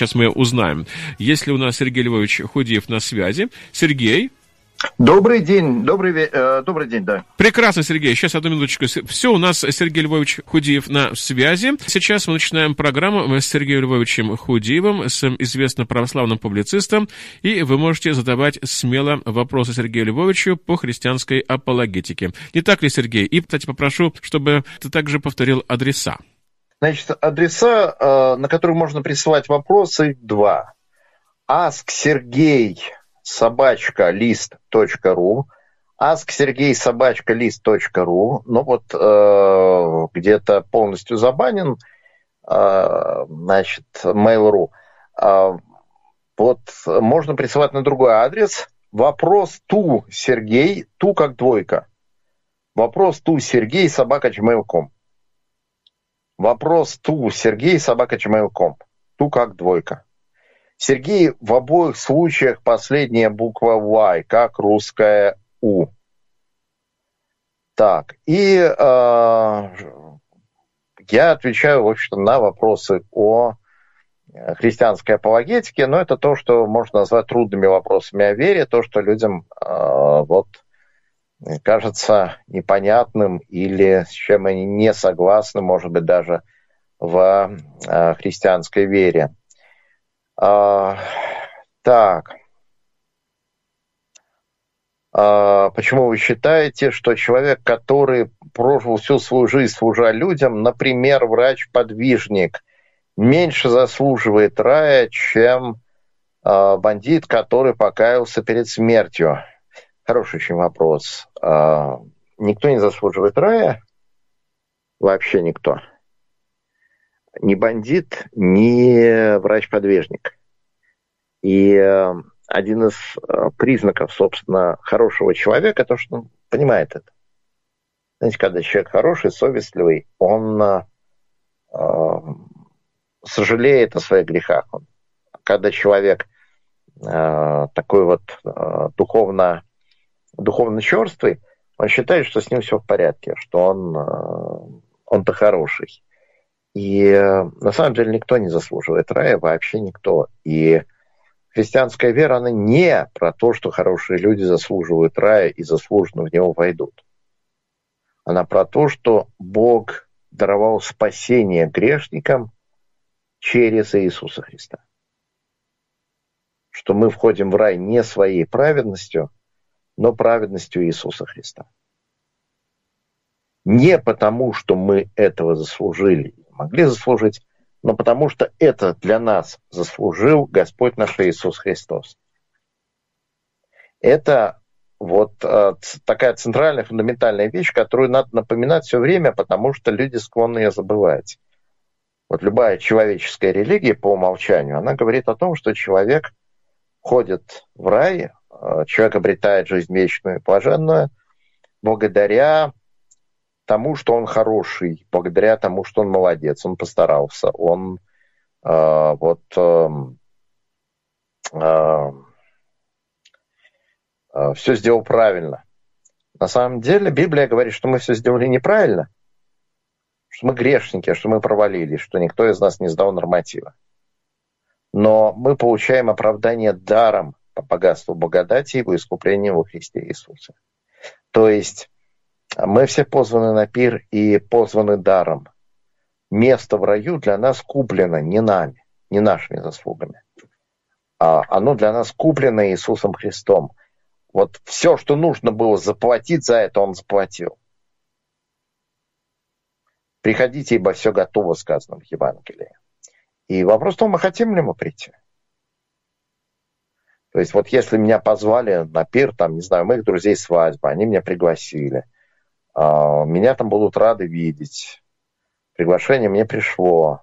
Сейчас мы узнаем. Если у нас Сергей Львович Худиев на связи. Сергей, Добрый день, добрый, э, добрый день, да. Прекрасно, Сергей. Сейчас одну минуточку. Все, у нас Сергей Львович Худиев на связи. Сейчас мы начинаем программу с Сергеем Львовичем Худиевым, с известным православным публицистом, и вы можете задавать смело вопросы Сергею Львовичу по христианской апологетике. Не так ли, Сергей? И, кстати, попрошу, чтобы ты также повторил адреса. Значит, адреса, э, на которые можно присылать вопросы, два. Ask Сергей собачка лист.ру, ask Сергей собачка лист.ру, ну вот э, где-то полностью забанен, э, значит, mail.ru. Э, вот можно присылать на другой адрес. Вопрос ту Сергей, ту как двойка. Вопрос ту Сергей собака gmail.com. Вопрос ту Сергей собака gmail.com. Ту как двойка. Сергей, в обоих случаях последняя буква Y, как русская У. Так, и э, я отвечаю, в общем-то, на вопросы о христианской апологетике, но это то, что можно назвать трудными вопросами о вере, то, что людям э, вот кажется непонятным или с чем они не согласны, может быть, даже в э, христианской вере. А, так. А, почему вы считаете, что человек, который прожил всю свою жизнь, служа людям, например, врач-подвижник, меньше заслуживает рая, чем а, бандит, который покаялся перед смертью? Хороший очень вопрос. А, никто не заслуживает рая? Вообще никто ни бандит, ни врач-подвижник. И э, один из э, признаков, собственно, хорошего человека, то, что он понимает это. Знаете, когда человек хороший, совестливый, он э, э, сожалеет о своих грехах. Когда человек э, такой вот э, духовно, духовно черствый, он считает, что с ним все в порядке, что он, э, он-то хороший. И э, на самом деле никто не заслуживает рая, вообще никто. И христианская вера, она не про то, что хорошие люди заслуживают рая и заслуженно в него войдут. Она про то, что Бог даровал спасение грешникам через Иисуса Христа. Что мы входим в рай не своей праведностью, но праведностью Иисуса Христа. Не потому, что мы этого заслужили могли заслужить, но потому что это для нас заслужил Господь наш Иисус Христос. Это вот э, такая центральная, фундаментальная вещь, которую надо напоминать все время, потому что люди склонны ее забывать. Вот любая человеческая религия по умолчанию, она говорит о том, что человек ходит в рай, человек обретает жизнь вечную и блаженную благодаря тому, что он хороший, благодаря тому, что он молодец, он постарался, он э, вот э, э, э, все сделал правильно. На самом деле Библия говорит, что мы все сделали неправильно, что мы грешники, что мы провалились, что никто из нас не сдал норматива. Но мы получаем оправдание даром по богатству благодати и по искуплению во Христе Иисусе. То есть мы все позваны на пир и позваны даром. Место в раю для нас куплено не нами, не нашими заслугами. А оно для нас куплено Иисусом Христом. Вот все, что нужно было заплатить за это, Он заплатил. Приходите, ибо все готово, сказано в Евангелии. И вопрос в том, а хотим ли мы прийти. То есть вот если меня позвали на пир, там, не знаю, моих друзей свадьба, они меня пригласили – а, меня там будут рады видеть. Приглашение мне пришло.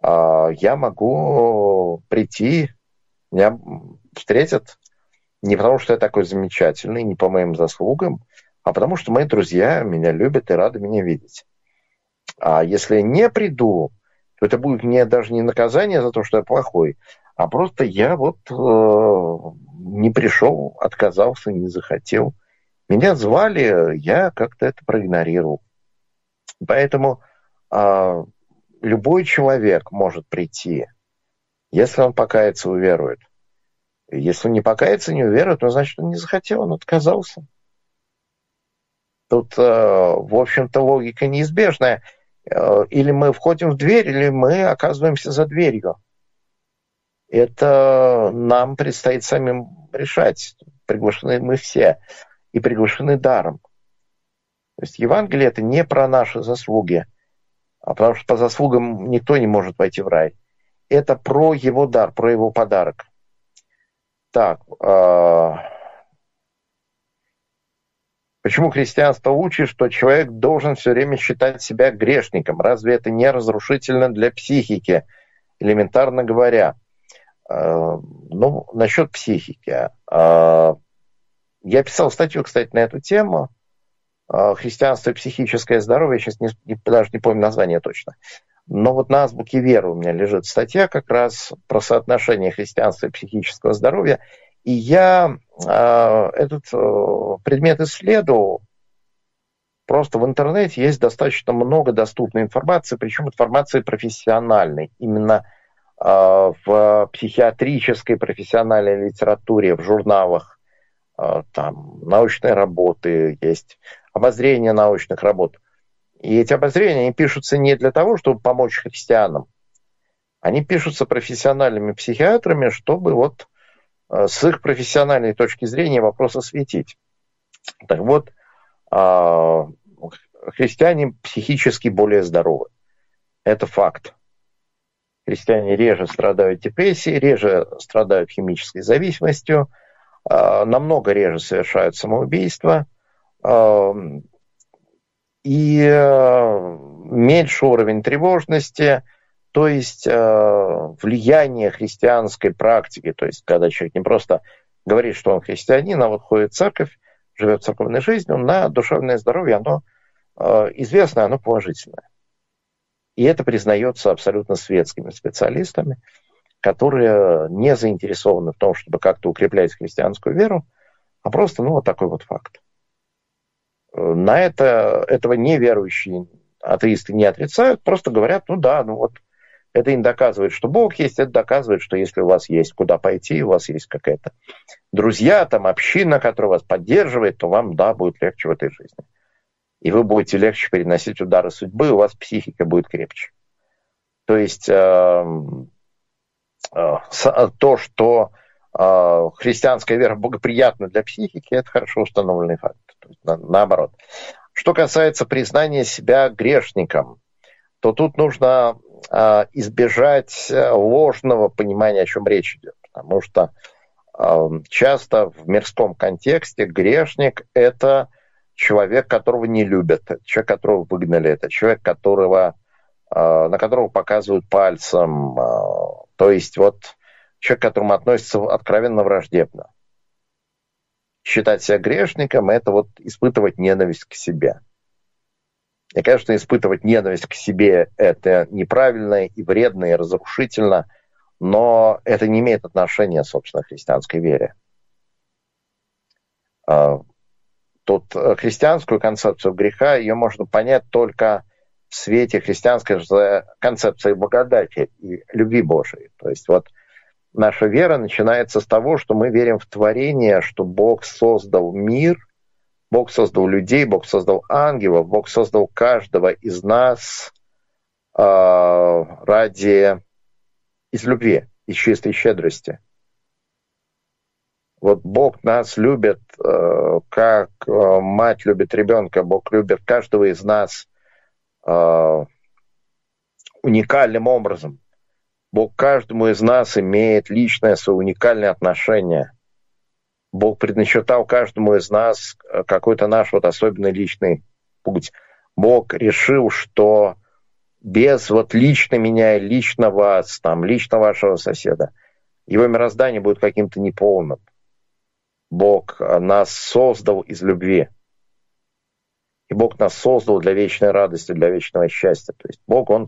А, я могу прийти, меня встретят не потому, что я такой замечательный, не по моим заслугам, а потому что мои друзья меня любят и рады меня видеть. А если не приду, то это будет мне даже не наказание за то, что я плохой, а просто я вот э, не пришел, отказался, не захотел. Меня звали, я как-то это проигнорировал. Поэтому э, любой человек может прийти. Если он покается, уверует. Если он не покается, не уверует, то значит, он не захотел, он отказался. Тут, э, в общем-то, логика неизбежная. Э, или мы входим в дверь, или мы оказываемся за дверью. Это нам предстоит самим решать. Приглашены мы все. И приглашены даром. То есть Евангелие это не про наши заслуги, а потому что по заслугам никто не может войти в рай. Это про его дар, про его подарок. Так, э, почему христианство учит, что человек должен все время считать себя грешником? Разве это не разрушительно для психики, элементарно говоря? Э, ну, насчет психики. Э, я писал статью, кстати, на эту тему. Э, Христианство и психическое здоровье. Я сейчас не, даже не помню название точно. Но вот на азбуке веры у меня лежит статья как раз про соотношение христианства и психического здоровья. И я этот предмет исследовал. Просто в интернете есть достаточно много доступной информации, причем информации профессиональной. Именно в психиатрической профессиональной литературе, в журналах, э, там научные работы, есть обозрение научных работ. И эти обозрения, они пишутся не для того, чтобы помочь христианам. Они пишутся профессиональными психиатрами, чтобы вот э, с их профессиональной точки зрения вопрос осветить. Так вот, христиане психически более здоровы. Это факт. Христиане реже страдают депрессией, реже страдают химической зависимостью, а, намного реже совершают самоубийство, и э, меньше уровень тревожности, то есть влияние христианской практики, то есть когда человек не просто говорит, что он христианин, а вот ходит в церковь, живет церковной жизнью, на душевное здоровье оно э, известно, оно положительное. И это признается абсолютно светскими специалистами, которые не заинтересованы в том, чтобы как-то укреплять христианскую веру, а просто, ну, вот такой вот факт. На это, этого неверующие атеисты не отрицают, просто говорят, ну да, ну вот это им доказывает, что Бог есть, это доказывает, что если у вас есть куда пойти, у вас есть какая-то друзья, там община, которая вас поддерживает, то вам, да, будет легче в этой жизни. И вы будете легче переносить удары судьбы, у вас психика будет крепче. То есть э, э, то, что э, христианская вера благоприятна для психики, это хорошо установленный факт на, наоборот. Что касается признания себя грешником, то тут нужно э, избежать ложного понимания, о чем речь идет. Потому что э, часто в мирском контексте грешник – это человек, которого не любят, человек, которого выгнали, это человек, которого, э, на которого показывают пальцем. Э, то есть вот человек, к которому относятся откровенно враждебно считать себя грешником, это вот испытывать ненависть к себе. И, конечно, испытывать ненависть к себе – это неправильно и вредно, и разрушительно, но это не имеет отношения, собственно, к христианской вере. Тут э, христианскую концепцию греха, ее можно понять только в свете христианской концепции благодати и любви Божией. То есть вот – наша вера начинается с того, что мы верим в творение, что Бог создал мир, Бог создал людей, Бог создал ангелов, Бог создал каждого из нас э, ради из любви, из чистой щедрости. Вот Бог нас любит, э, как э, мать любит ребенка, Бог любит каждого из нас э, уникальным образом. Бог каждому из нас имеет личное, свое уникальное отношение. Бог предначертал каждому из нас какой-то наш вот особенный личный путь. Бог решил, что без вот лично меня, лично вас, там, лично вашего соседа, его мироздание будет каким-то неполным. Бог э, нас создал из любви. И Бог нас создал для вечной радости, для вечного счастья. То есть Бог, Он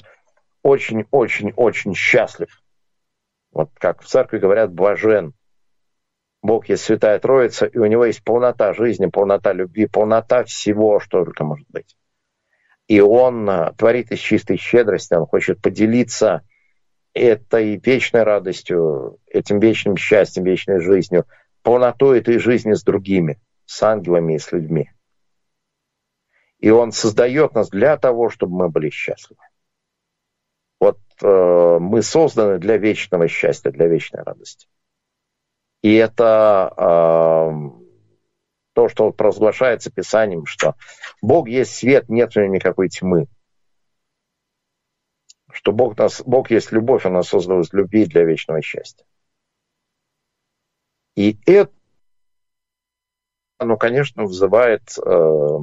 очень-очень-очень счастлив. Вот как в церкви говорят, блажен. Бог есть Святая Троица, и у него есть полнота жизни, полнота любви, полнота всего, что только может быть. И он э, творит из чистой щедрости, он хочет поделиться этой вечной радостью, этим вечным счастьем, вечной жизнью, полнотой этой жизни с другими, с ангелами и с людьми. И Он создает нас для того, чтобы мы были счастливы. Вот э, мы созданы для вечного счастья, для вечной радости. И это э, то, что провозглашается Писанием, что Бог есть свет, нет в нем никакой тьмы. Что Бог, нас, Бог есть любовь, Он нас создал из любви для вечного счастья. И это, ну, конечно, вызывает э,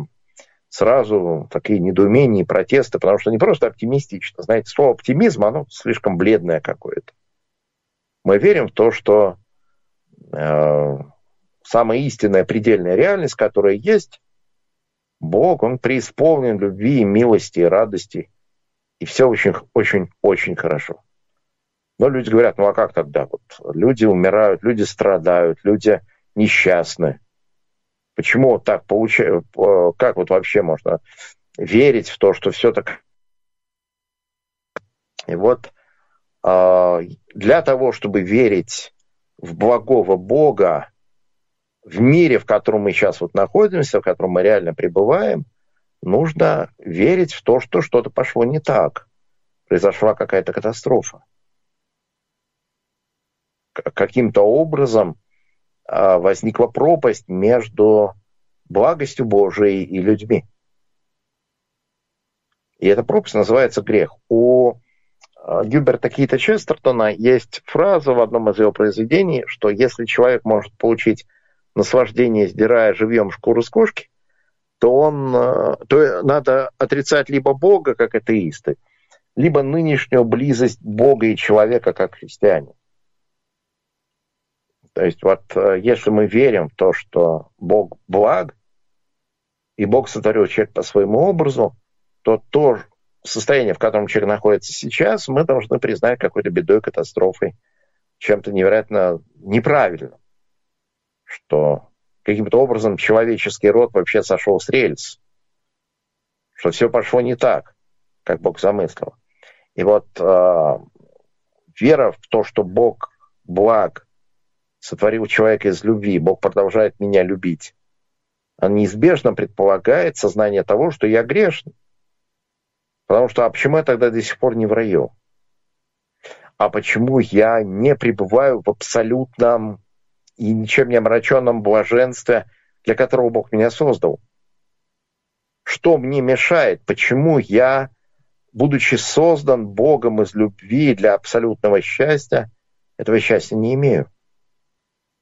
сразу такие недоумения и протесты, потому что не просто оптимистично. Знаете, слово оптимизм, оно слишком бледное какое-то. Мы верим в то, что э, самая истинная предельная реальность, которая есть, Бог, Он преисполнен любви, милости радости. И все очень, очень, очень хорошо. Но люди говорят, ну а как тогда? Вот люди умирают, люди страдают, люди несчастны. Почему так получается? Как вот вообще можно верить в то, что все так... И вот а, для того, чтобы верить в благого Бога, в мире, в котором мы сейчас вот находимся, в котором мы реально пребываем, нужно верить в то, что что-то пошло не так. Произошла какая-то катастрофа. Каким-то образом а, возникла пропасть между благостью Божией и людьми. И эта пропасть называется грех. У а, Гюберта Кита Честертона есть фраза в одном из его произведений, что если человек может получить наслаждение, сдирая живьем шкуру с кошки, то, он, а, то надо отрицать либо Бога, как атеисты, либо нынешнюю близость Бога и человека, как христиане. То есть вот э, если мы верим в то, что Бог благ, и Бог сотворил человека по своему образу, то то состояние, в котором человек находится сейчас, мы должны признать какой-то бедой, катастрофой, чем-то невероятно неправильным, что каким-то образом человеческий род вообще сошел с рельс, что все пошло не так, как Бог замыслил. И вот э, вера в то, что Бог благ, сотворил человека из любви, Бог продолжает меня любить, он неизбежно предполагает сознание того, что я грешный. Потому что, а почему я тогда до сих пор не в раю? А почему я не пребываю в абсолютном и ничем не омраченном блаженстве, для которого Бог меня создал? Что мне мешает? Почему я, будучи создан Богом из любви для абсолютного счастья, этого счастья не имею?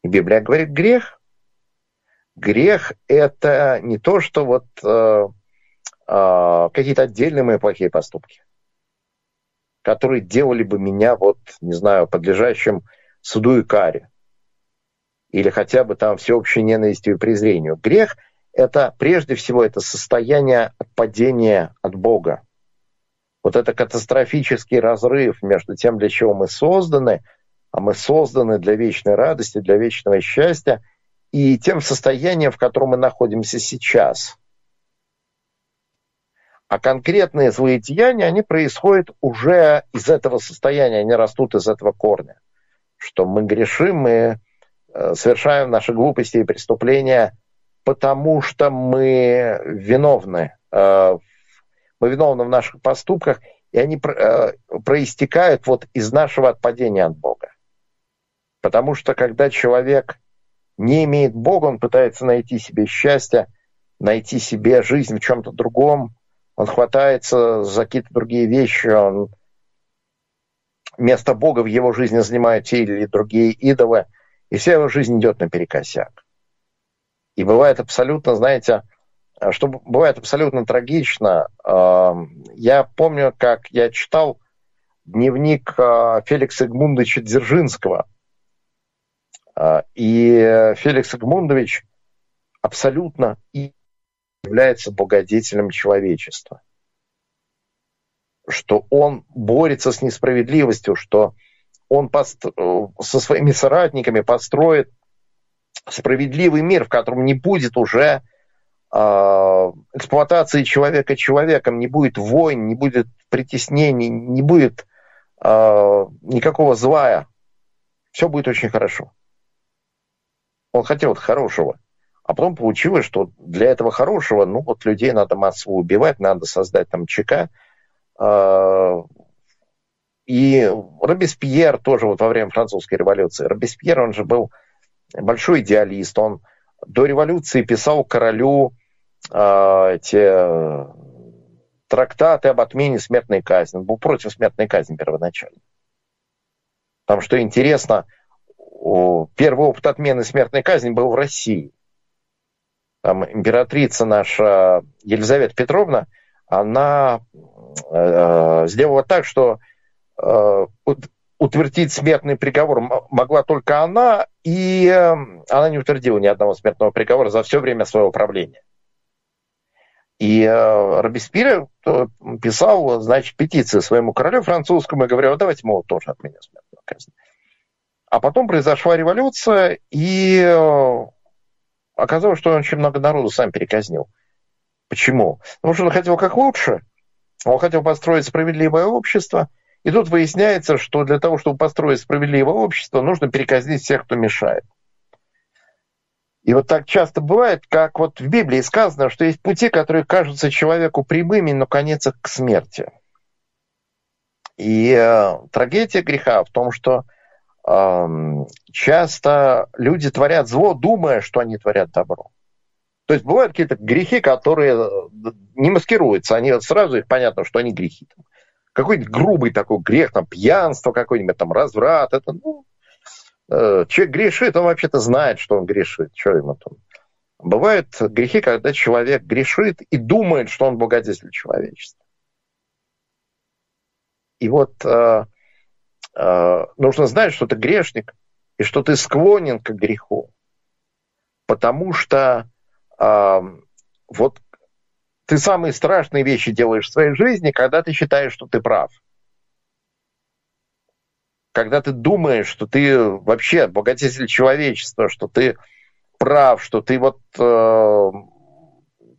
И Библия говорит грех. Грех – это не то, что вот э, э, какие-то отдельные мои плохие поступки, которые делали бы меня, вот, не знаю, подлежащим суду и каре. Или хотя бы там всеобщей ненавистью и презрению. Грех – это прежде всего это состояние отпадения от Бога. Вот это катастрофический разрыв между тем, для чего мы созданы – а мы созданы для вечной радости, для вечного счастья, и тем состоянием, в котором мы находимся сейчас. А конкретные злые деяния, они происходят уже из этого состояния, они растут из этого корня. Что мы грешим, мы э, совершаем наши глупости и преступления, потому что мы виновны. Э, мы виновны в наших поступках, и они э, проистекают вот из нашего отпадения от Бога. Потому что когда человек не имеет Бога, он пытается найти себе счастье, найти себе жизнь в чем-то другом, он хватается за какие-то другие вещи, он место Бога в его жизни занимают те или другие идолы, и вся его жизнь идет наперекосяк. И бывает абсолютно, знаете, что бывает абсолютно трагично. Я помню, как я читал дневник а, Феликса Эдмундовича Дзержинского – и Феликс Агмундович абсолютно является благодетелем человечества. Что он борется с несправедливостью, что он со своими соратниками построит справедливый мир, в котором не будет уже э, эксплуатации человека человеком, не будет войн, не будет притеснений, не будет э, никакого зла, все будет очень хорошо. Он хотел хорошего. А потом получилось, что для этого хорошего, ну вот людей надо массово убивать, надо создать там ЧК. А, и Робеспьер тоже вот во время французской революции. Робеспьер, он же был большой идеалист. Он до революции писал королю э, эти трактаты об отмене смертной казни. Он был против смертной казни первоначально. Там, что интересно, первый опыт отмены смертной казни был в России там, императрица наша Елизавета Петровна, она э, сделала так, что э, утвердить смертный приговор могла только она, и э, она не утвердила ни одного смертного приговора за все время своего правления. И э, Робеспьер э, писал, значит, петиции своему королю французскому и говорил, давайте мы его тоже отменим смертную казнь. А потом произошла революция, и э, оказалось, что он очень много народу сам переказнил. Почему? Потому что он хотел как лучше. Он хотел построить справедливое общество. И тут выясняется, что для того, чтобы построить справедливое общество, нужно переказнить всех, кто мешает. И вот так часто бывает, как вот в Библии сказано, что есть пути, которые кажутся человеку прямыми, но конец их к смерти. И э, трагедия греха в том, что часто люди творят зло, думая, что они творят добро. То есть бывают какие-то грехи, которые э, не маскируются, они сразу их понятно, что они грехи. Какой-нибудь грубый такой грех, там, пьянство какой-нибудь, там, разврат, это, ну, э, человек грешит, он вообще-то знает, что он грешит, что ему там. Бывают грехи, когда человек грешит и думает, что он благодетель человечества. И вот э, нужно знать, что ты грешник и что ты склонен к греху. Потому что э, вот ты самые страшные вещи делаешь в своей жизни, когда ты считаешь, что ты прав. Когда ты думаешь, что ты вообще богатитель человечества, что ты прав, что ты вот э,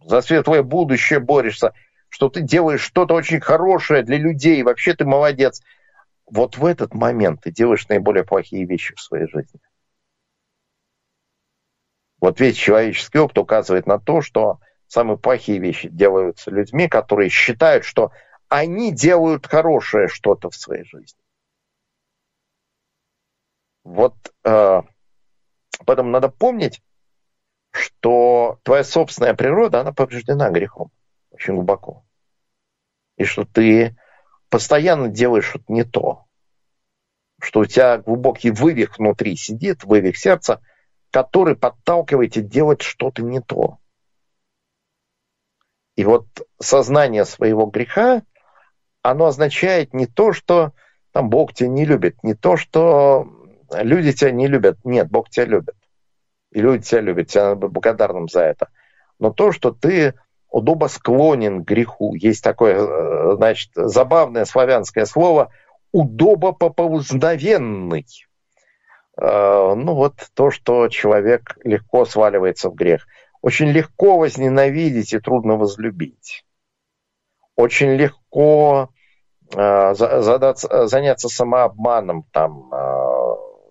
за светлое будущее борешься, что ты делаешь что-то очень хорошее для людей, вообще ты молодец – вот в этот момент ты делаешь наиболее плохие вещи в своей жизни. Вот весь человеческий опыт указывает на то, что самые плохие вещи делаются людьми, которые считают, что они делают хорошее что-то в своей жизни. Вот э, поэтому надо помнить, что твоя собственная природа, она повреждена грехом очень глубоко. И что ты постоянно делаешь что-то не то, что у тебя глубокий вывих внутри сидит, вывих сердца, который подталкивает тебя делать что-то не то. И вот сознание своего греха, оно означает не то, что там Бог тебя не любит, не то, что люди тебя не любят. Нет, Бог тебя любит. И люди тебя любят, тебя надо быть благодарным за это. Но то, что ты удобо склонен к греху. Есть такое, э, значит, забавное славянское слово удобопоповзновенный. Э, ну вот то, что человек легко сваливается в грех. Очень легко возненавидеть и трудно возлюбить. Очень легко э, задаться, заняться самообманом, там,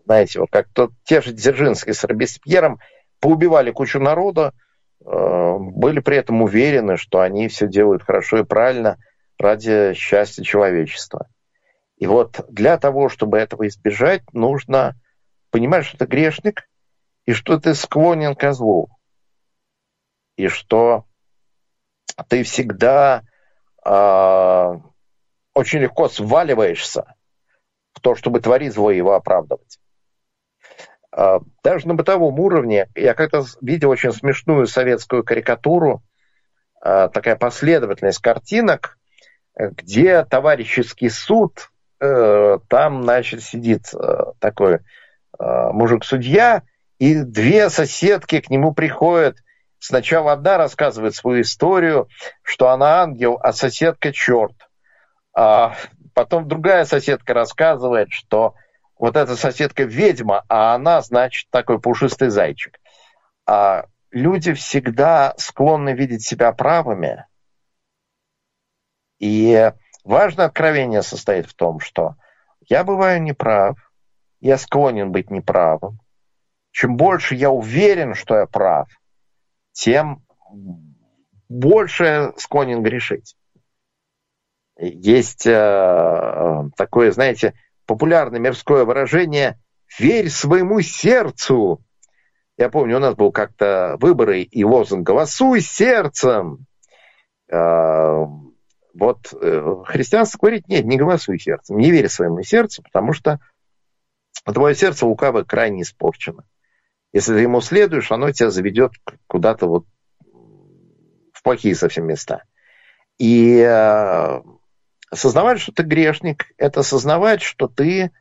знаете, вот как то, те же Дзержинский с Робеспьером поубивали кучу народа, были при этом уверены, что они все делают хорошо и правильно ради счастья человечества. И вот для того, чтобы этого избежать, нужно понимать, что ты грешник, и что ты склонен к злу, и что ты всегда э, очень легко сваливаешься в то, чтобы творить зло и его оправдывать. А, даже на бытовом уровне я как-то видел очень смешную советскую карикатуру, а, такая последовательность картинок, где товарищеский суд, э, там, значит, сидит э, такой э, мужик-судья, и две соседки к нему приходят. Сначала одна рассказывает свою историю, что она ангел, а соседка черт. А потом другая соседка рассказывает, что вот эта соседка ведьма, а она, значит, такой пушистый зайчик. А люди всегда склонны видеть себя правыми. И важное откровение состоит в том, что я бываю неправ, я склонен быть неправым. Чем больше я уверен, что я прав, тем больше склонен грешить. Есть э, такое, знаете, популярное мирское выражение «верь своему сердцу». Я помню, у нас был как-то выборы и лозунг «голосуй сердцем». Э, вот э, христианство говорит, нет, не голосуй сердцем, не верь своему сердцу, потому что твое сердце лукаво крайне испорчено. Если ты ему следуешь, оно тебя заведет куда-то вот в плохие совсем места. И осознавать, что ты грешник, это осознавать, что ты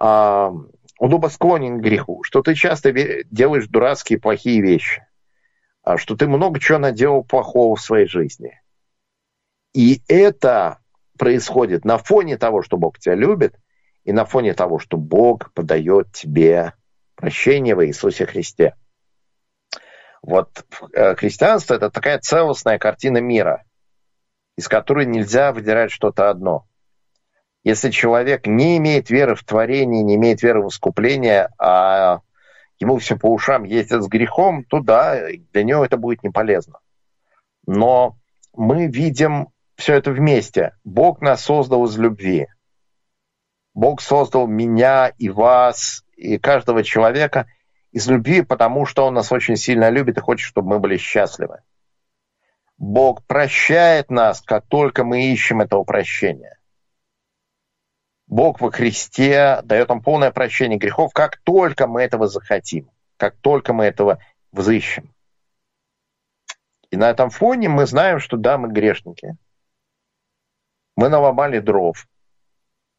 э, удобосклонен к греху, что ты часто делаешь дурацкие плохие вещи, а что ты много чего наделал плохого в своей жизни. И это происходит на фоне того, что Бог тебя любит, и на фоне того, что Бог подает тебе прощение во Иисусе Христе. Вот э, христианство – это такая целостная картина мира, из которой нельзя выдирать что-то одно. Если человек не имеет веры в творение, не имеет веры в искупление, а ему все по ушам ездят с грехом, то да, для него это будет не полезно. Но мы видим все это вместе. Бог нас создал из любви. Бог создал меня и вас, и каждого человека из любви, потому что Он нас очень сильно любит и хочет, чтобы мы были счастливы. Бог прощает нас, как только мы ищем этого прощения. Бог во Христе дает нам полное прощение грехов, как только мы этого захотим, как только мы этого взыщем. И на этом фоне мы знаем, что да, мы грешники. Мы наломали дров.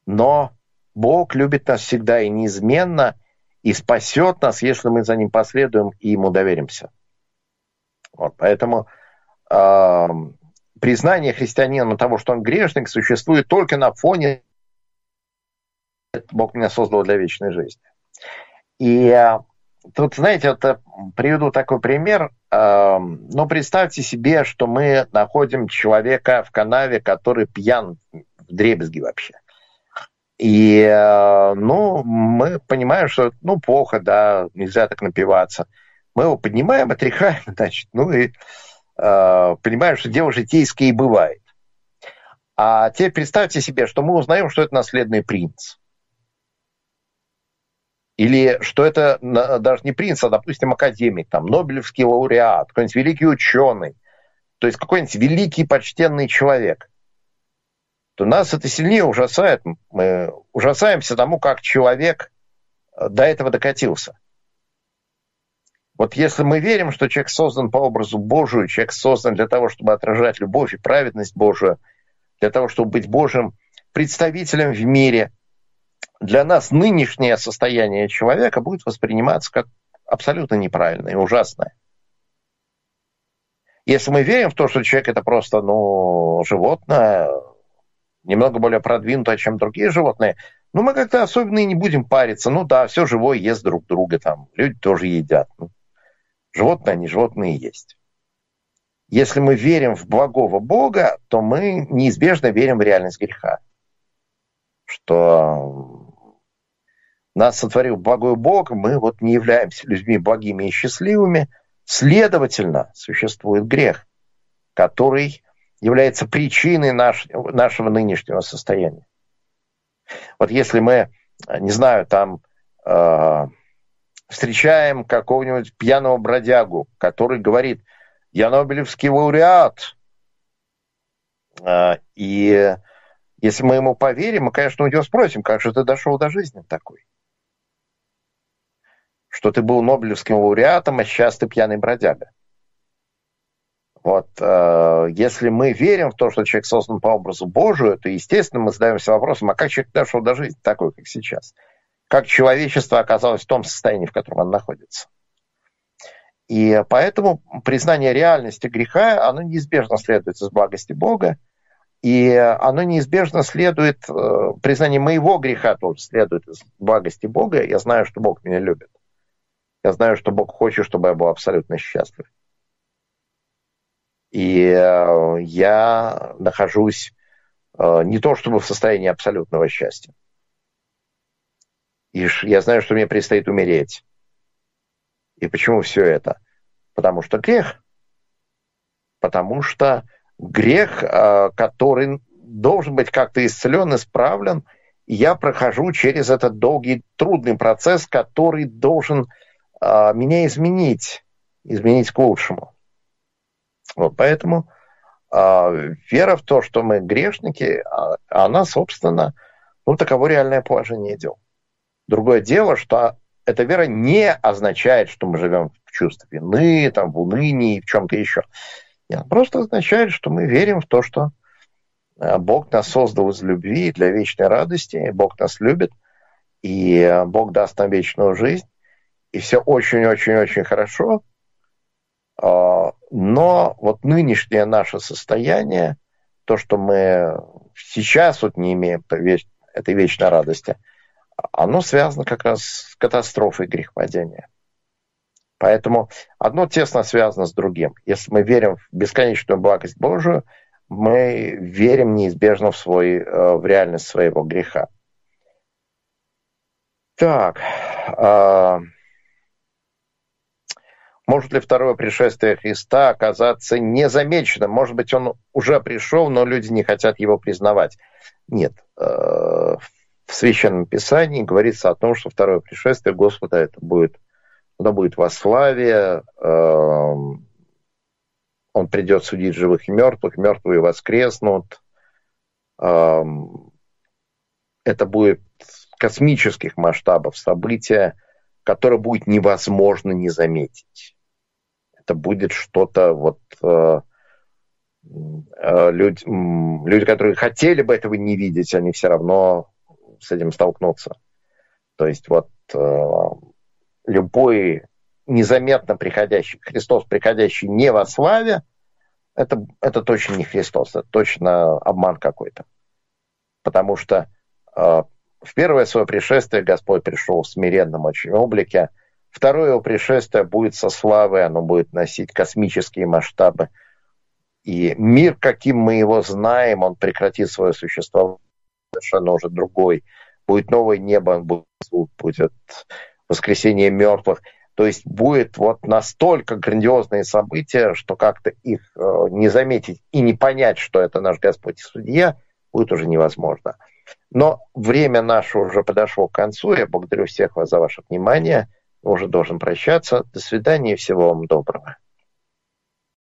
Но Бог любит нас всегда и неизменно, и спасет нас, если мы за Ним последуем и Ему доверимся. Вот, поэтому признание христианина того, что он грешник, существует только на фоне Бог меня создал для вечной жизни. И э, тут, знаете, вот, э, приведу такой пример. Ну, представьте себе, что мы находим человека в канаве, который пьян в дребезги вообще. И, э, ну, мы понимаем, что, ну, плохо, да, нельзя так напиваться. Мы его поднимаем, отряхаем, значит, ну и понимаем, что дело житейское и бывает. А теперь представьте себе, что мы узнаем, что это наследный принц. Или что это даже не принц, а, допустим, академик, там, Нобелевский лауреат, какой-нибудь великий ученый, то есть какой-нибудь великий почтенный человек – то нас это сильнее ужасает. Мы ужасаемся тому, как человек э, до этого докатился. Вот если мы верим, что человек создан по образу Божию, человек создан для того, чтобы отражать любовь и праведность Божию, для того, чтобы быть Божьим представителем в мире, для нас нынешнее состояние человека будет восприниматься как абсолютно неправильное и ужасное. Если мы верим в то, что человек это просто ну, животное, немного более продвинутая, чем другие животные, ну, мы как-то особенно и не будем париться. Ну да, все живое ест друг друга, там, люди тоже едят. Ну, животные, они животные есть. Если мы верим в благого Бога, то мы неизбежно верим в реальность греха. Что нас сотворил благой Бог, мы вот не являемся людьми благими и счастливыми, следовательно, существует грех, который является причиной наш, нашего нынешнего состояния. Вот если мы, не знаю, там э, встречаем какого-нибудь пьяного бродягу, который говорит, я Нобелевский лауреат, э, и если мы ему поверим, мы, конечно, у него спросим, как же ты дошел до жизни такой? Что ты был Нобелевским лауреатом, а сейчас ты пьяный бродяга. Вот, э, если мы верим в то, что человек создан по образу Божию, то, естественно, мы задаемся вопросом, а как человек дошел до жизни такой, как сейчас? Как человечество оказалось в том состоянии, в котором оно находится? И поэтому признание реальности греха, оно неизбежно следует из благости Бога, и оно неизбежно следует, э, признание моего греха тоже следует из благости Бога. Я знаю, что Бог меня любит. Я знаю, что Бог хочет, чтобы я был абсолютно счастлив. И э, я нахожусь э, не то чтобы в состоянии абсолютного счастья. И я знаю, что мне предстоит умереть. И почему все это? Потому что грех. Потому что грех, а, который должен быть как-то исцелен, исправлен, я прохожу через этот долгий, трудный процесс, который должен а, меня изменить, изменить к лучшему. Вот поэтому а, вера в то, что мы грешники, она, собственно, ну, таково реальное положение дел. Другое дело, что эта вера не означает, что мы живем в чувстве вины, там, в унынии, в чем-то еще. Нет, просто означает, что мы верим в то, что а, Бог нас создал из любви для вечной радости, Бог нас любит, и Бог даст нам вечную жизнь, и все очень-очень-очень хорошо – а, но вот нынешнее наше состояние, то, что мы сейчас вот не имеем этой вечной радости, оно связано как раз с катастрофой грехопадения. Поэтому одно тесно связано с другим. Если мы верим в бесконечную благость Божию, мы верим неизбежно в, свой, э, в реальность своего греха. Так, а, может ли второе пришествие Христа оказаться незамеченным? Может быть, он уже пришел, но люди не хотят его признавать. Нет. Э, в Священном Писании говорится о том, что второе пришествие Господа это будет, оно будет во славе, эм, он придет судить живых и мертвых, мертвые воскреснут. Эм, это будет космических масштабов события, которое будет невозможно не заметить это будет что-то вот э, э, люди, люди, которые хотели бы этого не видеть, они все равно с этим столкнутся. То есть вот э, любой незаметно приходящий, Христос, приходящий не во славе, это, это точно не Христос, это точно обман какой-то. Потому что э, в первое свое пришествие Господь пришел в смиренном очень облике – Второе его пришествие будет со славой, оно будет носить космические масштабы. И мир, каким мы его знаем, он прекратит свое существование совершенно уже другой. Будет новое небо, будет, будет воскресение мертвых. То есть будет вот настолько грандиозные события, что как-то их э, не заметить и не понять, что это наш Господь и Судья, будет уже невозможно. Но время наше уже подошло к концу. Я благодарю всех вас за ваше внимание уже должен прощаться. До свидания и всего вам доброго.